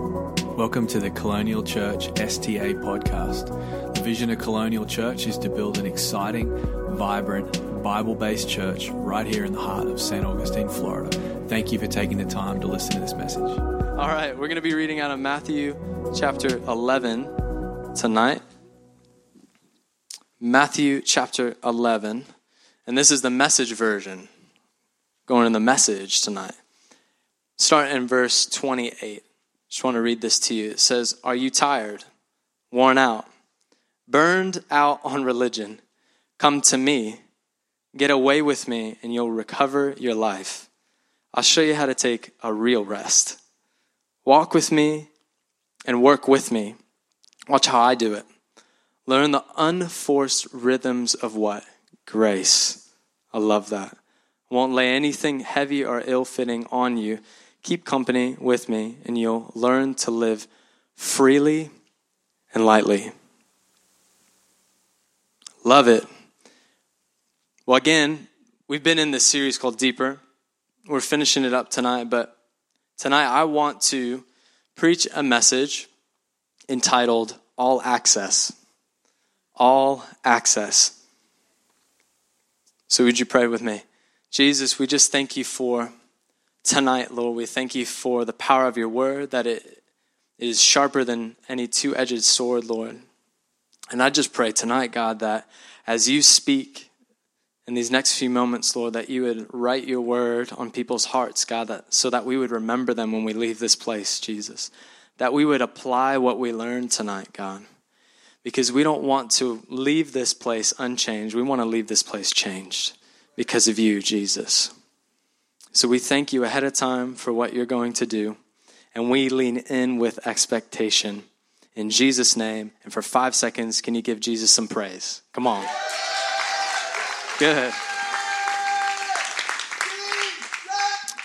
Welcome to the Colonial Church STA podcast. The vision of Colonial Church is to build an exciting, vibrant, Bible based church right here in the heart of St. Augustine, Florida. Thank you for taking the time to listen to this message. All right, we're going to be reading out of Matthew chapter 11 tonight. Matthew chapter 11. And this is the message version. Going in the message tonight. Start in verse 28. Just want to read this to you. It says, Are you tired, worn out, burned out on religion? Come to me. Get away with me, and you'll recover your life. I'll show you how to take a real rest. Walk with me and work with me. Watch how I do it. Learn the unforced rhythms of what? Grace. I love that. Won't lay anything heavy or ill fitting on you keep company with me, and you'll learn to live freely and lightly. Love it. Well, again, we've been in this series called Deeper. We're finishing it up tonight, but tonight I want to preach a message entitled All Access. All Access. So, would you pray with me? Jesus, we just thank you for tonight, Lord. We thank you for the power of your word, that it is sharper than any two edged sword, Lord. And I just pray tonight, God, that as you speak in these next few moments, Lord, that you would write your word on people's hearts, God, that, so that we would remember them when we leave this place, Jesus. That we would apply what we learned tonight, God. Because we don't want to leave this place unchanged. We want to leave this place changed because of you, Jesus. So we thank you ahead of time for what you're going to do, and we lean in with expectation. In Jesus' name, and for five seconds, can you give Jesus some praise? Come on. Good.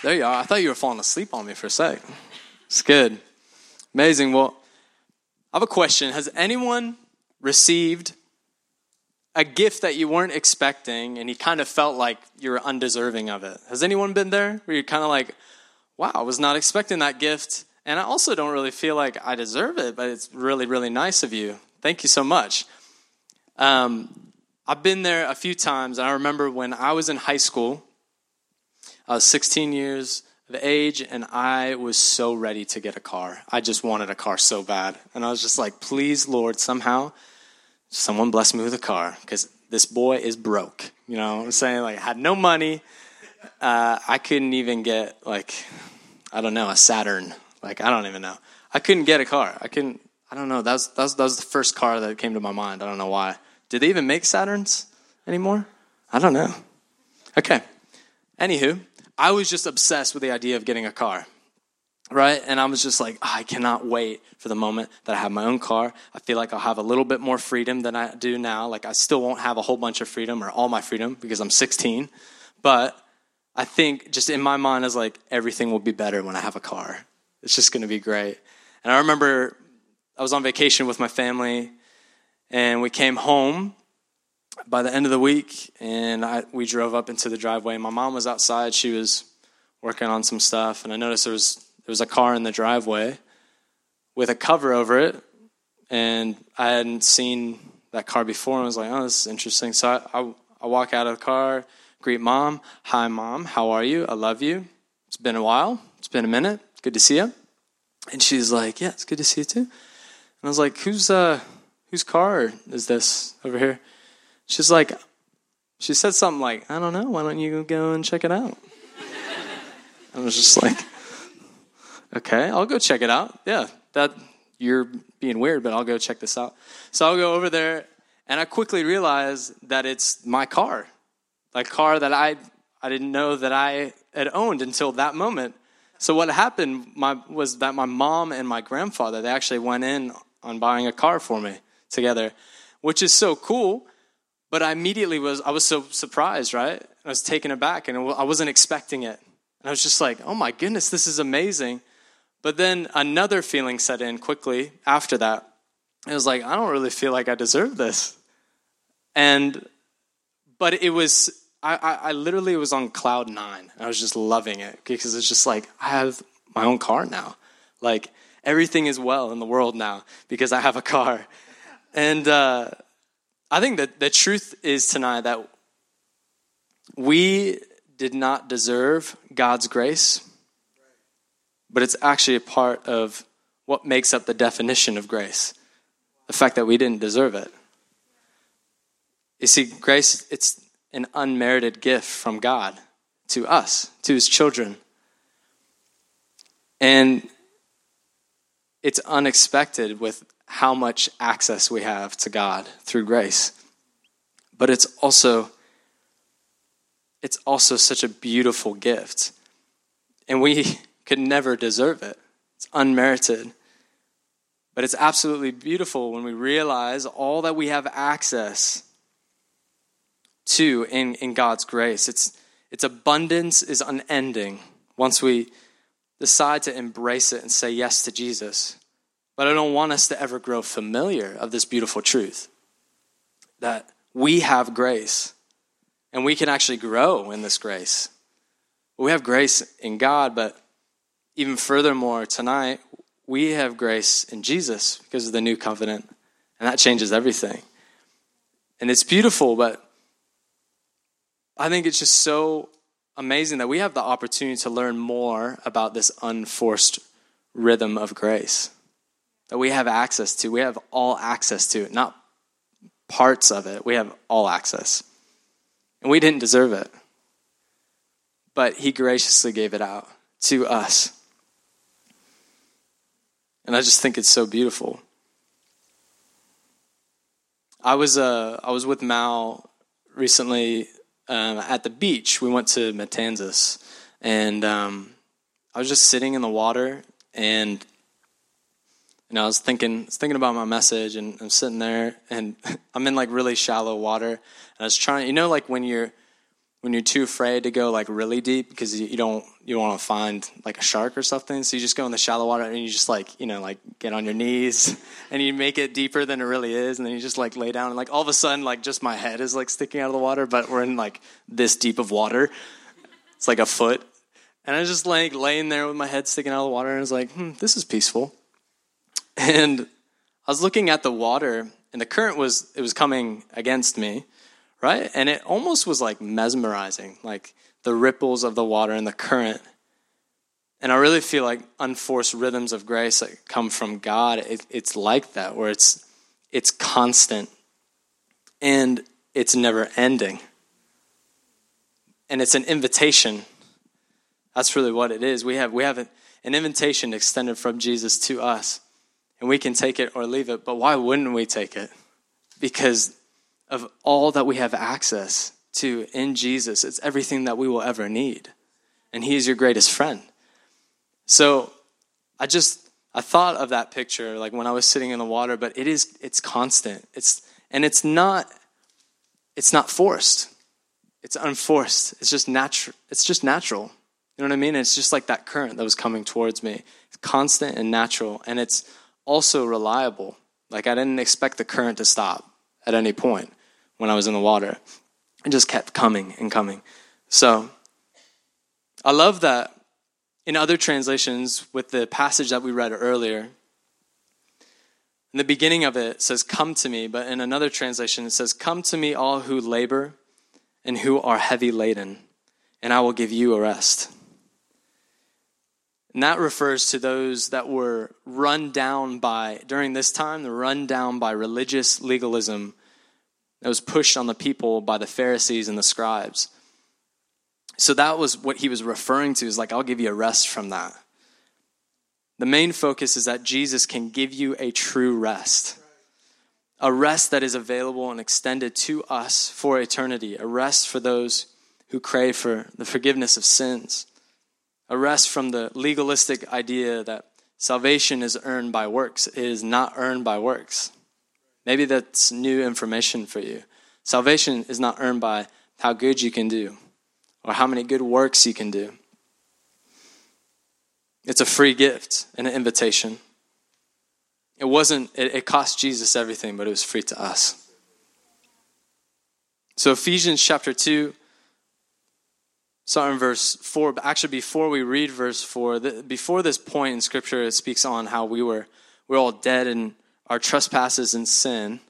There you are. I thought you were falling asleep on me for a sec. It's good. Amazing. Well, I have a question. Has anyone received a gift that you weren't expecting and you kind of felt like you were undeserving of it. Has anyone been there where you're kind of like, wow, I was not expecting that gift and I also don't really feel like I deserve it, but it's really, really nice of you. Thank you so much. Um, I've been there a few times. I remember when I was in high school, I was 16 years of age, and I was so ready to get a car. I just wanted a car so bad. And I was just like, please, Lord, somehow someone bless me with a car because this boy is broke. You know I'm saying? Like, I had no money. Uh, I couldn't even get, like, I don't know, a Saturn. Like, I don't even know. I couldn't get a car. I couldn't, I don't know. That was, that was, that was the first car that came to my mind. I don't know why. Did they even make Saturns anymore? I don't know. Okay. Anywho, I was just obsessed with the idea of getting a car right? And I was just like, oh, I cannot wait for the moment that I have my own car. I feel like I'll have a little bit more freedom than I do now. Like, I still won't have a whole bunch of freedom or all my freedom because I'm 16. But I think just in my mind is like, everything will be better when I have a car. It's just going to be great. And I remember I was on vacation with my family and we came home by the end of the week and I, we drove up into the driveway. My mom was outside. She was working on some stuff and I noticed there was there was a car in the driveway with a cover over it, and I hadn't seen that car before. And I was like, oh, this is interesting. So I, I, I walk out of the car, greet mom. Hi, mom. How are you? I love you. It's been a while. It's been a minute. Good to see you. And she's like, yeah, it's good to see you too. And I was like, "Who's uh, whose car is this over here? She's like, she said something like, I don't know. Why don't you go and check it out? I was just like, Okay, I'll go check it out. Yeah, that you're being weird, but I'll go check this out. So I'll go over there, and I quickly realize that it's my car, like car that I I didn't know that I had owned until that moment. So what happened my, was that my mom and my grandfather they actually went in on buying a car for me together, which is so cool. But I immediately was I was so surprised, right? I was taken aback, and I wasn't expecting it. And I was just like, "Oh my goodness, this is amazing!" But then another feeling set in quickly after that. It was like, I don't really feel like I deserve this. And, but it was, I, I, I literally was on cloud nine. I was just loving it because it's just like, I have my own car now. Like, everything is well in the world now because I have a car. And uh, I think that the truth is tonight that we did not deserve God's grace, but it's actually a part of what makes up the definition of grace the fact that we didn't deserve it. You see, grace, it's an unmerited gift from God to us, to his children. And it's unexpected with how much access we have to God through grace. But it's also it's also such a beautiful gift. And we could never deserve it. It's unmerited. But it's absolutely beautiful when we realize all that we have access to in, in God's grace. It's, its abundance is unending once we decide to embrace it and say yes to Jesus. But I don't want us to ever grow familiar of this beautiful truth that we have grace and we can actually grow in this grace. We have grace in God, but even furthermore, tonight, we have grace in Jesus because of the new covenant, and that changes everything. And it's beautiful, but I think it's just so amazing that we have the opportunity to learn more about this unforced rhythm of grace that we have access to. We have all access to it, not parts of it. We have all access. And we didn't deserve it. But He graciously gave it out to us. And I just think it's so beautiful. I was uh, I was with Mal recently um, at the beach. We went to Matanzas, and um, I was just sitting in the water, and know, I was thinking, thinking about my message, and I'm sitting there, and I'm in like really shallow water, and I was trying, you know, like when you're when you're too afraid to go like really deep because you, don't you want to find like a shark or something, so you just go in the shallow water and you just like you know like get on your knees and you make it deeper than it really is, and then you just like lay down, and like all of a sudden like just my head is like sticking out of the water, but we're in like this deep of water, it's like a foot, and I was just like laying there with my head sticking out of the water, and I was like, hmm, this is peaceful. And I was looking at the water, and the current was it was coming against me, right? And it almost was like mesmerizing, like the ripples of the water and the current. And I really feel like unforced rhythms of grace that come from God. It, it's like that, where it's it's constant and it's never ending. And it's an invitation. That's really what it is. We have we have an invitation extended from Jesus to us and we can take it or leave it. But why wouldn't we take it? Because of all that we have access to in Jesus. It's everything that we will ever need. And He is your greatest friend. So I just I thought of that picture like when I was sitting in the water, but it is it's constant. It's and it's not it's not forced. It's unforced. It's just natural. It's just natural. You know what I mean? It's just like that current that was coming towards me. It's constant and natural, and it's also reliable. Like I didn't expect the current to stop at any point when I was in the water. It just kept coming and coming. So I love that in other translations, with the passage that we read earlier, in the beginning of it, it says, Come to me, but in another translation, it says, Come to me, all who labor and who are heavy laden, and I will give you a rest. And that refers to those that were run down by, during this time, the run down by religious legalism that was pushed on the people by the Pharisees and the scribes. So that was what he was referring to, is like, I'll give you a rest from that. The main focus is that Jesus can give you a true rest. A rest that is available and extended to us for eternity. A rest for those who crave for the forgiveness of sins a rest from the legalistic idea that salvation is earned by works. It is not earned by works. Maybe that's new information for you. Salvation is not earned by how good you can do or how many good works you can do. It's a free gift and an invitation. It wasn't, it, it cost Jesus everything, but it was free to us. So, Ephesians chapter 2 Starting in verse 4, but actually, before we read verse 4, the, before this point in Scripture, it speaks on how we were, we we're all dead in our trespasses and sin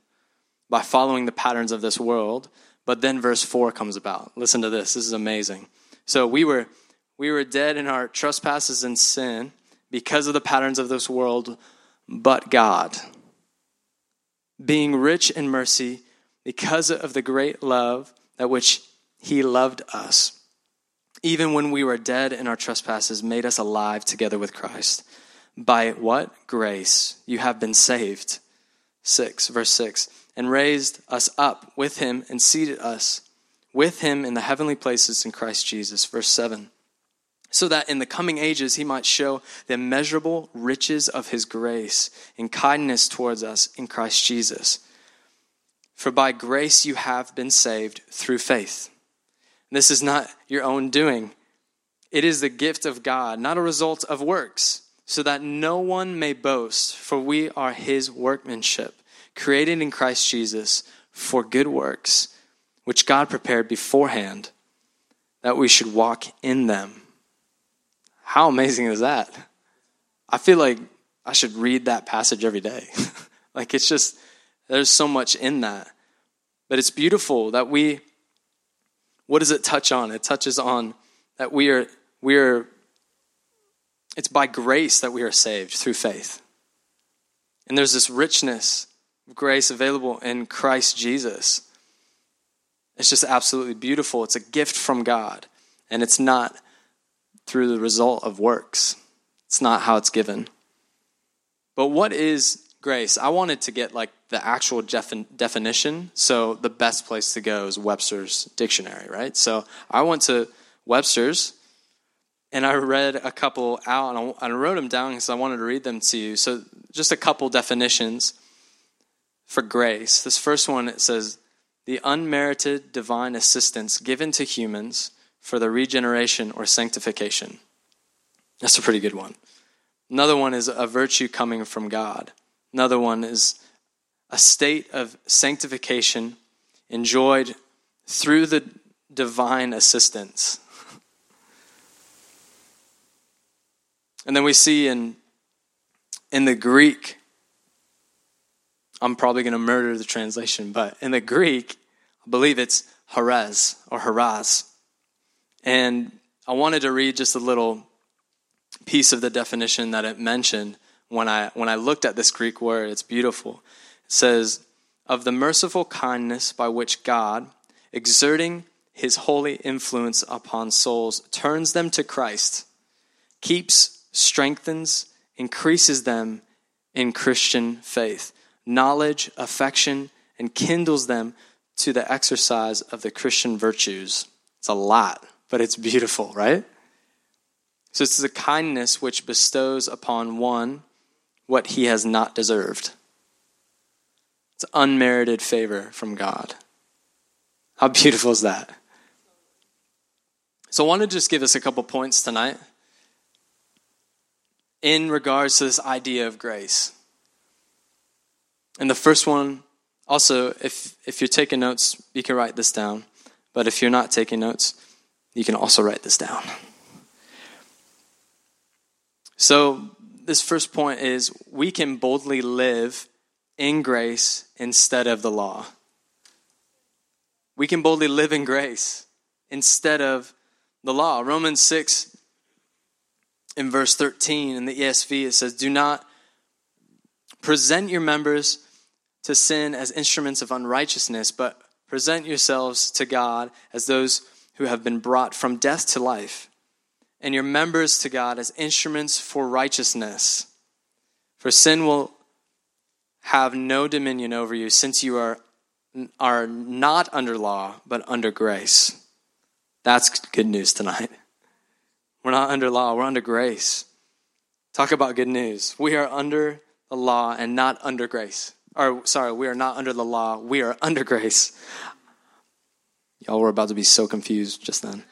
by following the patterns of this world. But then verse 4 comes about. Listen to this. This is amazing. So we were we were dead in our trespasses and sin because of the patterns of this world, but God, being rich in mercy because of the great love that which he loved us, even when we were dead in our trespasses, made us alive together with Christ. By what? Grace. You have been saved. 6, verse 6. And raised us up with him and seated us with him in the heavenly places in Christ Jesus. Verse 7 so that in the coming ages he might show the immeasurable riches of his grace and kindness towards us in Christ Jesus. For by grace you have been saved through faith. This is not your own doing, it is the gift of God, not a result of works, so that no one may boast, for we are his workmanship, created in Christ Jesus for good works, which God prepared beforehand that we should walk in them. How amazing is that? I feel like I should read that passage every day. like it's just, there's so much in that. But it's beautiful that we, what does it touch on? It touches on that we are, we are, it's by grace that we are saved through faith. And there's this richness of grace available in Christ Jesus. It's just absolutely beautiful. It's a gift from God. And it's not through the result of works. It's not how it's given. But what is grace? I wanted to get like the actual definition. So the best place to go is Webster's dictionary, right? So I went to Webster's and I read a couple out and I wrote them down because I wanted to read them to you. So just a couple definitions for grace. This first one it says the unmerited divine assistance given to humans for the regeneration or sanctification. That's a pretty good one. Another one is a virtue coming from God. Another one is a state of sanctification enjoyed through the divine assistance. And then we see in, in the Greek, I'm probably going to murder the translation, but in the Greek, I believe it's haraz or haraz. And I wanted to read just a little piece of the definition that it mentioned when I, when I looked at this Greek word. It's beautiful. It says, Of the merciful kindness by which God, exerting his holy influence upon souls, turns them to Christ, keeps, strengthens, increases them in Christian faith, knowledge, affection, and kindles them to the exercise of the Christian virtues. It's a lot but it's beautiful, right? So it's the kindness which bestows upon one what he has not deserved. It's unmerited favor from God. How beautiful is that? So I want to just give us a couple points tonight in regards to this idea of grace. And the first one, also, if, if you're taking notes, you can write this down. But if you're not taking notes, you can also write this down. So, this first point is we can boldly live in grace instead of the law. We can boldly live in grace instead of the law. Romans 6 in verse 13 in the ESV it says, Do not present your members to sin as instruments of unrighteousness, but present yourselves to God as those who have been brought from death to life, and your members to God as instruments for righteousness. For sin will have no dominion over you, since you are, are not under law, but under grace. That's good news tonight. We're not under law, we're under grace. Talk about good news. We are under the law and not under grace. Or, sorry, we are not under the law, we are under grace. Y'all were about to be so confused just then.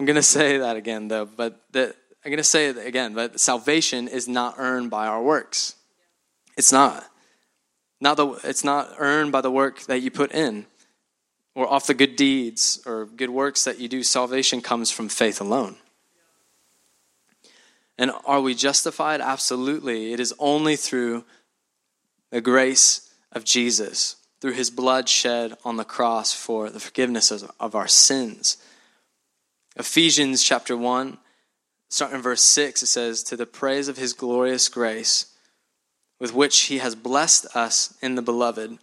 I'm going to say that again, though, but the, I'm going to say it again, but salvation is not earned by our works. It's not. Not the, it's not earned by the work that you put in. or off the good deeds or good works that you do. Salvation comes from faith alone. And are we justified? Absolutely. It is only through the grace of Jesus, through his blood shed on the cross for the forgiveness of, our sins. Ephesians chapter 1, starting in verse 6, it says, To the praise of his glorious grace, with which he has blessed us in the beloved.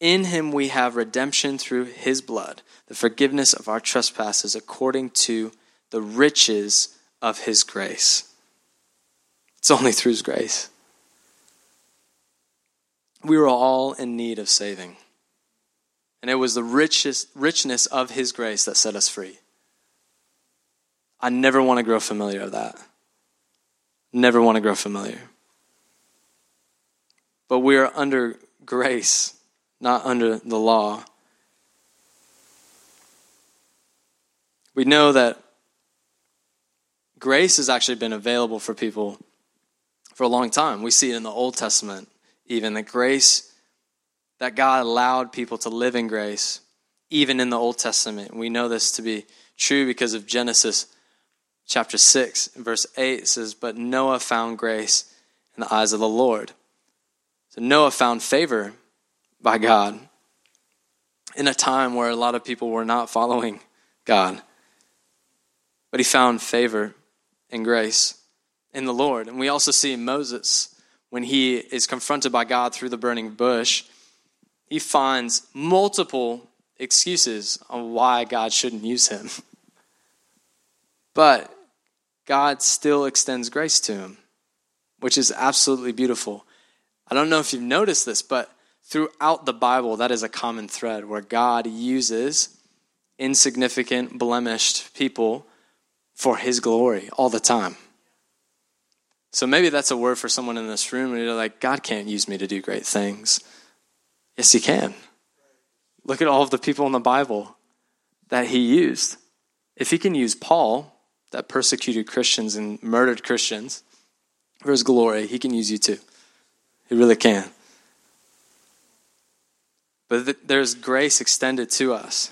In him we have redemption through his blood, the forgiveness of our trespasses according to the riches of his grace. It's only through his grace. We were all in need of saving. And it was the richest, richness of his grace that set us free. I never want to grow familiar of that. Never want to grow familiar. But we are under grace, not under the law. We know that grace has actually been available for people for a long time. We see it in the Old Testament, even that grace, that God allowed people to live in grace, even in the Old Testament. We know this to be true because of Genesis chapter 6, verse 8 says, But Noah found grace in the eyes of the Lord. So Noah found favor by God in a time where a lot of people were not following God. But he found favor and grace in the Lord. And we also see Moses when he is confronted by God through the burning bush, he finds multiple excuses on why God shouldn't use him. But God still extends grace to him, which is absolutely beautiful. I don't know if you've noticed this, but throughout the Bible, that is a common thread where God uses insignificant, blemished people for his glory all the time. So maybe that's a word for someone in this room, and you're like, God can't use me to do great things. Yes, He can. Look at all of the people in the Bible that He used. If He can use Paul, that persecuted Christians and murdered Christians for his glory, he can use you too. He really can. But th- there's grace extended to us.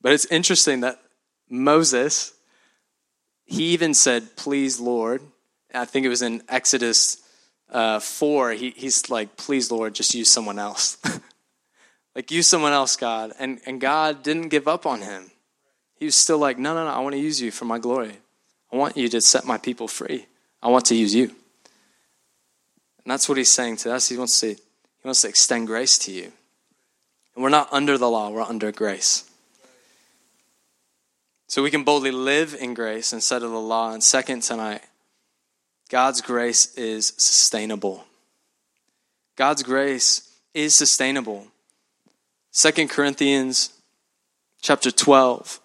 But it's interesting that Moses, he even said, Please, Lord. I think it was in Exodus uh, 4. He, he's like, Please, Lord, just use someone else. like, use someone else, God. And, and God didn't give up on him. He was still like, no, no, no, I want to use you for my glory. I want you to set my people free. I want to use you. And that's what he's saying to us. He wants to, he wants to extend grace to you. And we're not under the law, we're under grace. So we can boldly live in grace instead of the law. And second, tonight, God's grace is sustainable. God's grace is sustainable. Second Corinthians chapter 12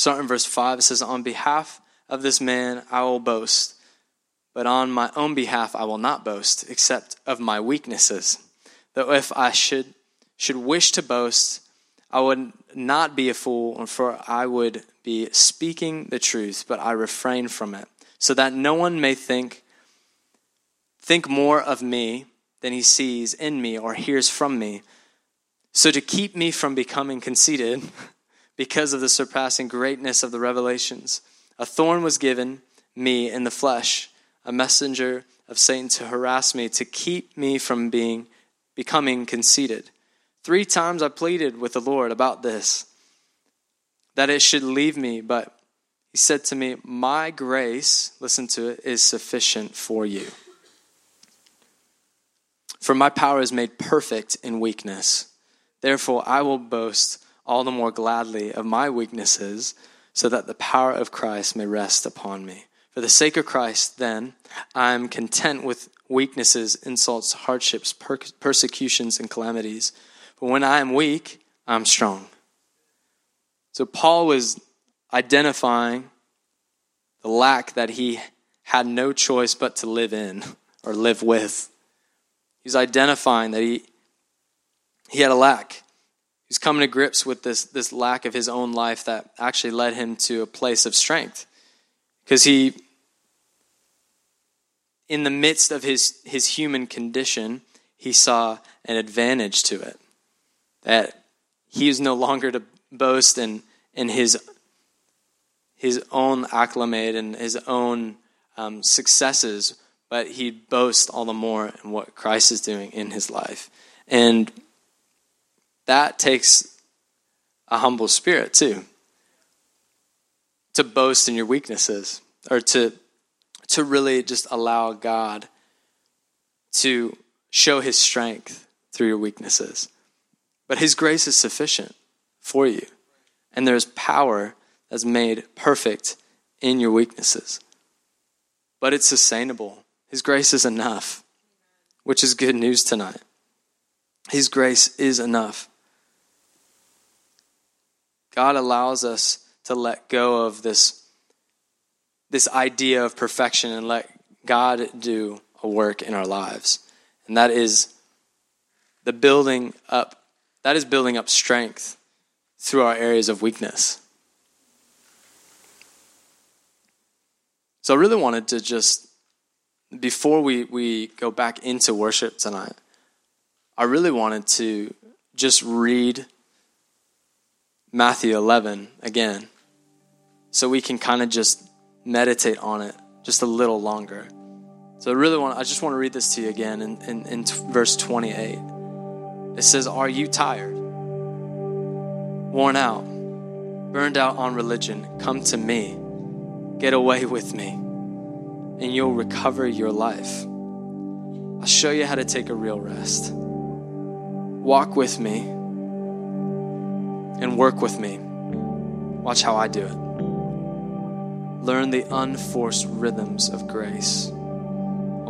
Starting in verse 5, it says, On behalf of this man I will boast, but on my own behalf I will not boast, except of my weaknesses. Though if I should, should wish to boast, I would not be a fool, for I would be speaking the truth, but I refrain from it, so that no one may think think more of me than he sees in me or hears from me. So to keep me from becoming conceited, because of the surpassing greatness of the revelations. A thorn was given me in the flesh, a messenger of Satan to harass me, to keep me from being becoming conceited. Three times I pleaded with the Lord about this, that it should leave me, but he said to me, My grace, listen to it, is sufficient for you. For my power is made perfect in weakness. Therefore, I will boast all the more gladly of my weaknesses, so that the power of Christ may rest upon me. For the sake of Christ, then, I am content with weaknesses, insults, hardships, per- persecutions, and calamities. But when I am weak, I'm strong. So Paul was identifying the lack that he had no choice but to live in or live with. He's identifying that he, he had a lack. He's coming to grips with this, this lack of his own life that actually led him to a place of strength. Because he, in the midst of his, his human condition, he saw an advantage to it. That he is no longer to boast in, in his, his own acclimate and his own um, successes, but he'd boast all the more in what Christ is doing in his life. And that takes a humble spirit too. To boast in your weaknesses or to to really just allow God to show his strength through your weaknesses. But his grace is sufficient for you. And there's power that's made perfect in your weaknesses. But it's sustainable. His grace is enough, which is good news tonight. His grace is enough. God allows us to let go of this this idea of perfection and let God do a work in our lives. And that is the building up, that is building up strength through our areas of weakness. So I really wanted to just, before we, we go back into worship tonight, I really wanted to just read Matthew 11 again so we can kind of just meditate on it just a little longer. So I really want I just want to read this to you again in, in, in verse 28. It says, Are you tired? Worn out? Burned out on religion? Come to me. Get away with me. And you'll recover your life. I'll show you how to take a real rest. Walk with me and work with me. Watch how I do it. Learn the unforced rhythms of grace.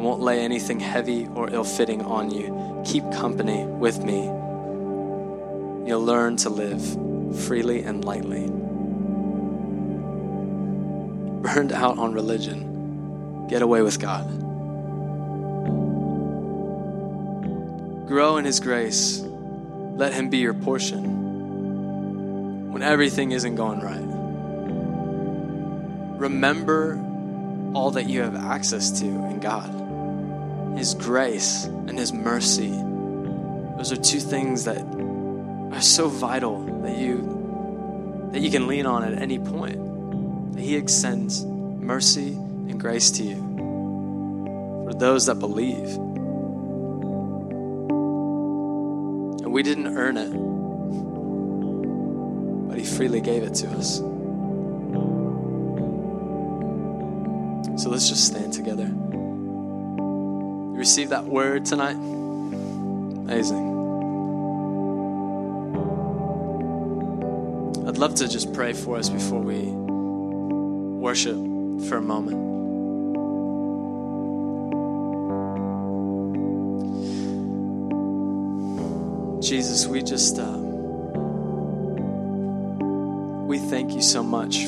I won't lay anything heavy or ill fitting on you. Keep company with me. You'll learn to live freely and lightly. Burned out on religion, get away with God. Grow in His grace. Let Him be your portion when everything isn't going right remember all that you have access to in God His grace and His mercy. Those are two things that are so vital that you that you can lean on at any point. That He extends mercy and grace to you for those that believe. And we didn't earn it, but He freely gave it to us. So let's just stand together. Receive that word tonight? Amazing. I'd love to just pray for us before we worship for a moment. Jesus, we just um, we thank you so much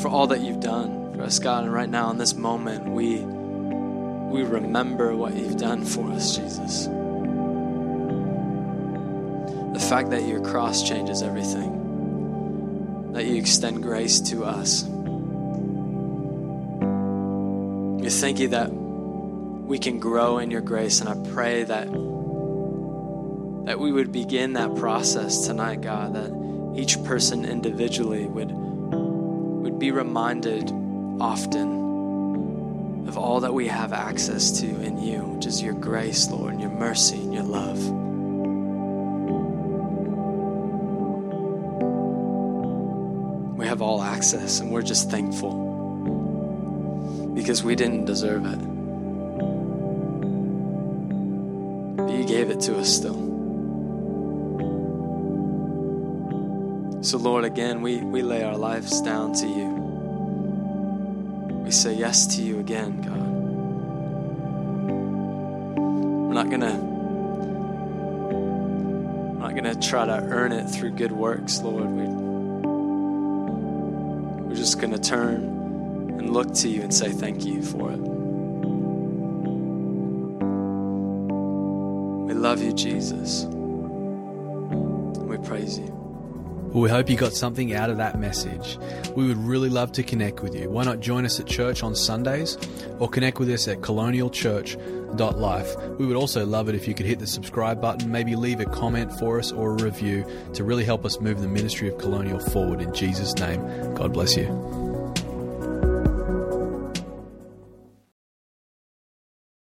for all that you've done us, God. And right now, in this moment, we we remember what you've done for us, Jesus. The fact that your cross changes everything, that you extend grace to us. We thank you that we can grow in your grace, and I pray that that we would begin that process tonight, God, that each person individually would, would be reminded often of all that we have access to in you, which is your grace, Lord, and your mercy and your love. We have all access, and we're just thankful because we didn't deserve it. But you gave it to us still. So, Lord, again, we, we lay our lives down to you. We say yes to you again, God. We're not gonna we're not gonna try to earn it through good works, Lord. We, we're just gonna turn and look to you and say thank you for it. We love you, Jesus. We praise you. Well, we hope you got something out of that message. We would really love to connect with you. Why not join us at church on Sundays or connect with us at colonialchurch.life? We would also love it if you could hit the subscribe button, maybe leave a comment for us or a review to really help us move the ministry of Colonial forward. In Jesus' name, God bless you.